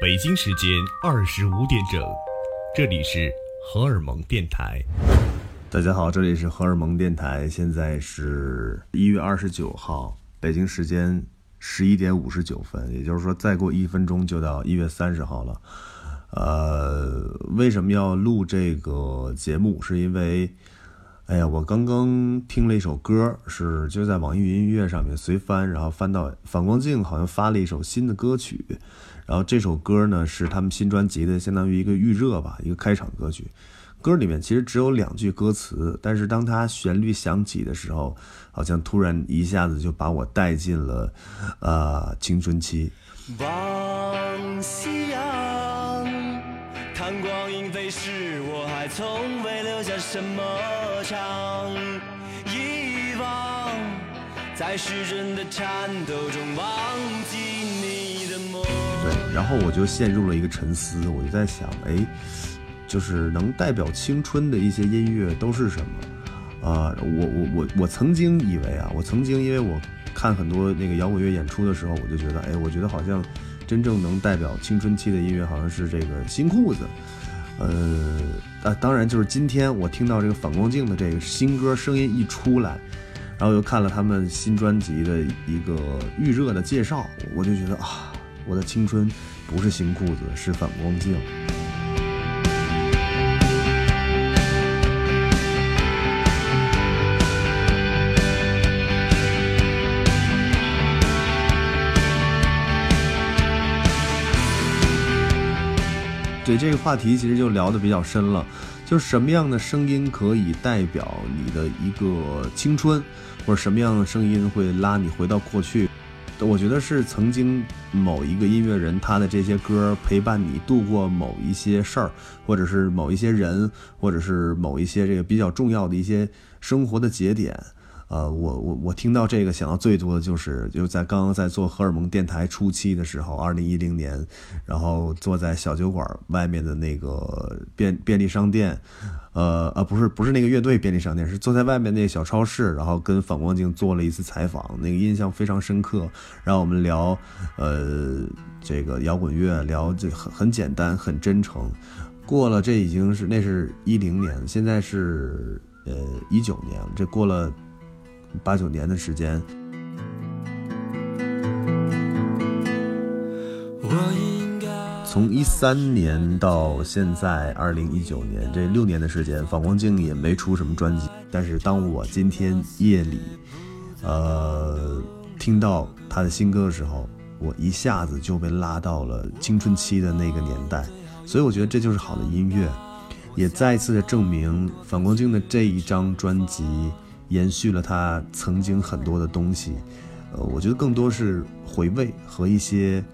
北京时间二十五点整，这里是荷尔蒙电台。大家好，这里是荷尔蒙电台，现在是一月二十九号，北京时间十一点五十九分，也就是说再过一分钟就到一月三十号了。呃，为什么要录这个节目？是因为，哎呀，我刚刚听了一首歌，是就在网易云音乐上面随翻，然后翻到反光镜好像发了一首新的歌曲，然后这首歌呢是他们新专辑的相当于一个预热吧，一个开场歌曲。歌里面其实只有两句歌词，但是当它旋律响起的时候，好像突然一下子就把我带进了，呃，青春期。望夕阳，看光阴飞逝，我还从下什么伤。遗忘，在时针的颤抖中忘记你的梦。对，然后我就陷入了一个沉思，我就在想，哎。就是能代表青春的一些音乐都是什么？啊，我我我我曾经以为啊，我曾经因为我看很多那个摇滚乐演出的时候，我就觉得，哎，我觉得好像真正能代表青春期的音乐好像是这个新裤子。呃，啊，当然就是今天我听到这个反光镜的这个新歌声音一出来，然后又看了他们新专辑的一个预热的介绍，我就觉得啊，我的青春不是新裤子，是反光镜。对这个话题，其实就聊得比较深了，就是什么样的声音可以代表你的一个青春，或者什么样的声音会拉你回到过去？我觉得是曾经某一个音乐人他的这些歌陪伴你度过某一些事儿，或者是某一些人，或者是某一些这个比较重要的一些生活的节点。呃，我我我听到这个想到最多的就是就在刚刚在做荷尔蒙电台初期的时候，二零一零年，然后坐在小酒馆外面的那个便便利商店，呃呃不是不是那个乐队便利商店，是坐在外面那个小超市，然后跟反光镜做了一次采访，那个印象非常深刻。然后我们聊呃这个摇滚乐，聊这很很简单很真诚。过了这已经是那是一零年，现在是呃一九年，这过了。八九年的时间，从一三年到现在二零一九年这六年的时间，反光镜也没出什么专辑。但是当我今天夜里，呃，听到他的新歌的时候，我一下子就被拉到了青春期的那个年代。所以我觉得这就是好的音乐，也再一次的证明反光镜的这一张专辑。延续了他曾经很多的东西，呃，我觉得更多是回味和一些，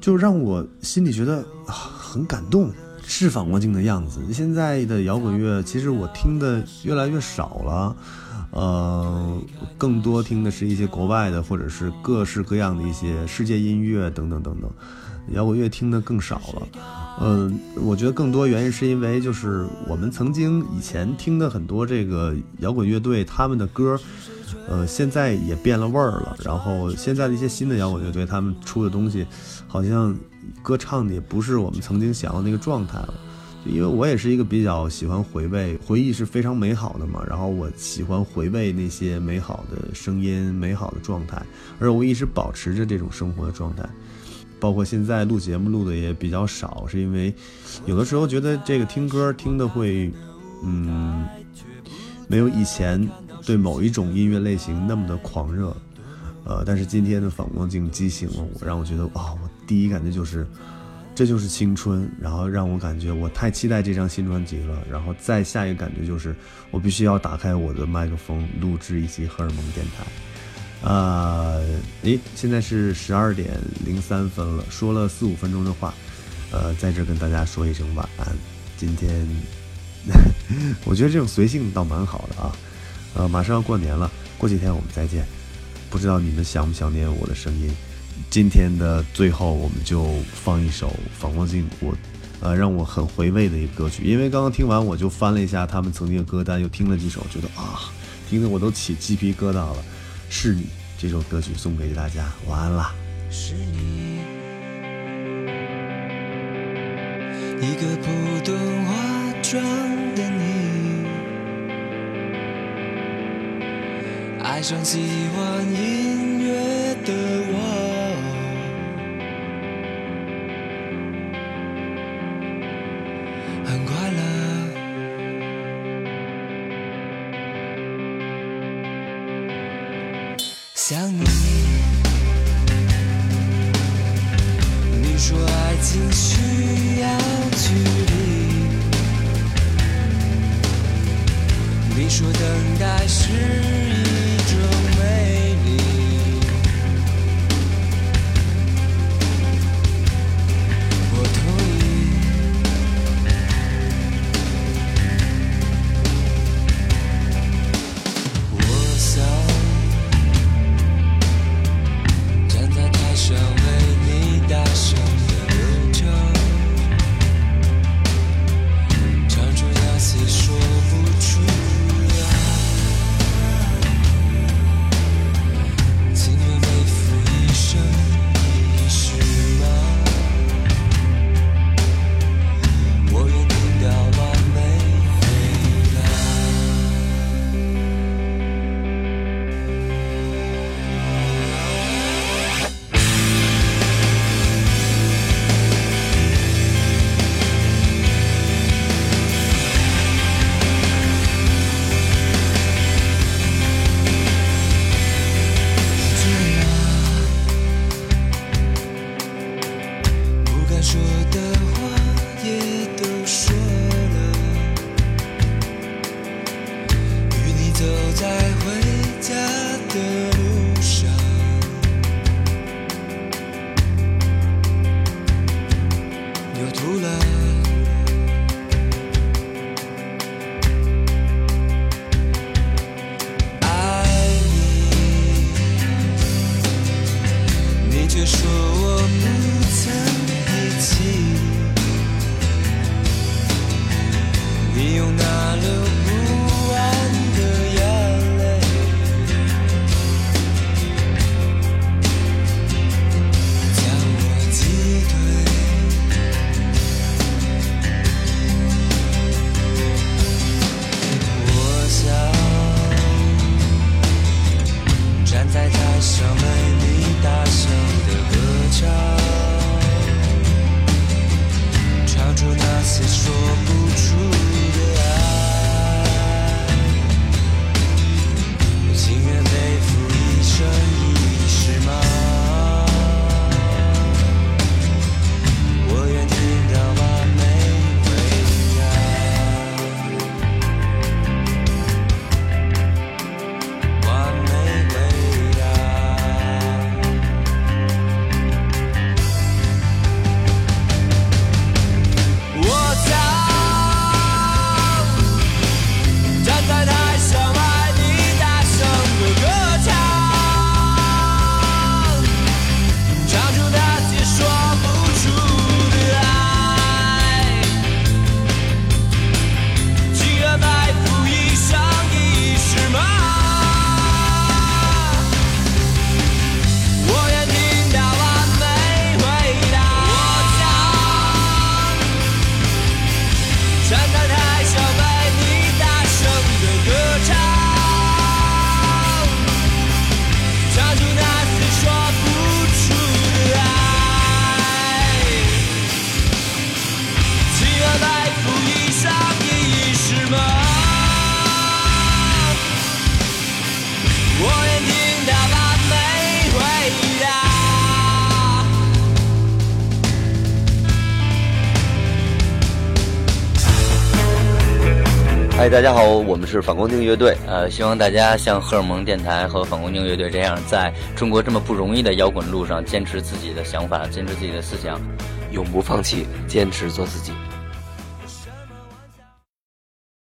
就让我心里觉得很感动，是反光镜的样子。现在的摇滚乐其实我听的越来越少了，呃，更多听的是一些国外的或者是各式各样的一些世界音乐等等等等，摇滚乐听的更少了。嗯，我觉得更多原因是因为就是我们曾经以前听的很多这个摇滚乐队他们的歌，呃，现在也变了味儿了。然后现在的一些新的摇滚乐队他们出的东西，好像歌唱的也不是我们曾经想要那个状态了。因为我也是一个比较喜欢回味，回忆是非常美好的嘛。然后我喜欢回味那些美好的声音、美好的状态，而我一直保持着这种生活的状态。包括现在录节目录的也比较少，是因为有的时候觉得这个听歌听的会，嗯，没有以前对某一种音乐类型那么的狂热，呃，但是今天的反光镜激醒了我，让我觉得啊，我第一感觉就是这就是青春，然后让我感觉我太期待这张新专辑了，然后再下一个感觉就是我必须要打开我的麦克风录制一期荷尔蒙电台。呃，诶，现在是十二点零三分了，说了四五分钟的话，呃，在这跟大家说一声晚安。今天，我觉得这种随性倒蛮好的啊。呃，马上要过年了，过几天我们再见。不知道你们想不想念我的声音？今天的最后，我们就放一首反光镜，我，呃，让我很回味的一个歌曲。因为刚刚听完，我就翻了一下他们曾经的歌单，又听了几首，觉得啊，听得我都起鸡皮疙瘩了。是你这首歌曲送给大家晚安啦。是你。一个不懂化妆的你。爱上喜欢迎想你。你说爱情需要距离，你说等待是一却说我们出那嗨，大家好，我们是反光镜乐队。呃，希望大家像荷尔蒙电台和反光镜乐队这样，在中国这么不容易的摇滚路上，坚持自己的想法，坚持自己的思想。永不放弃，坚持做自己。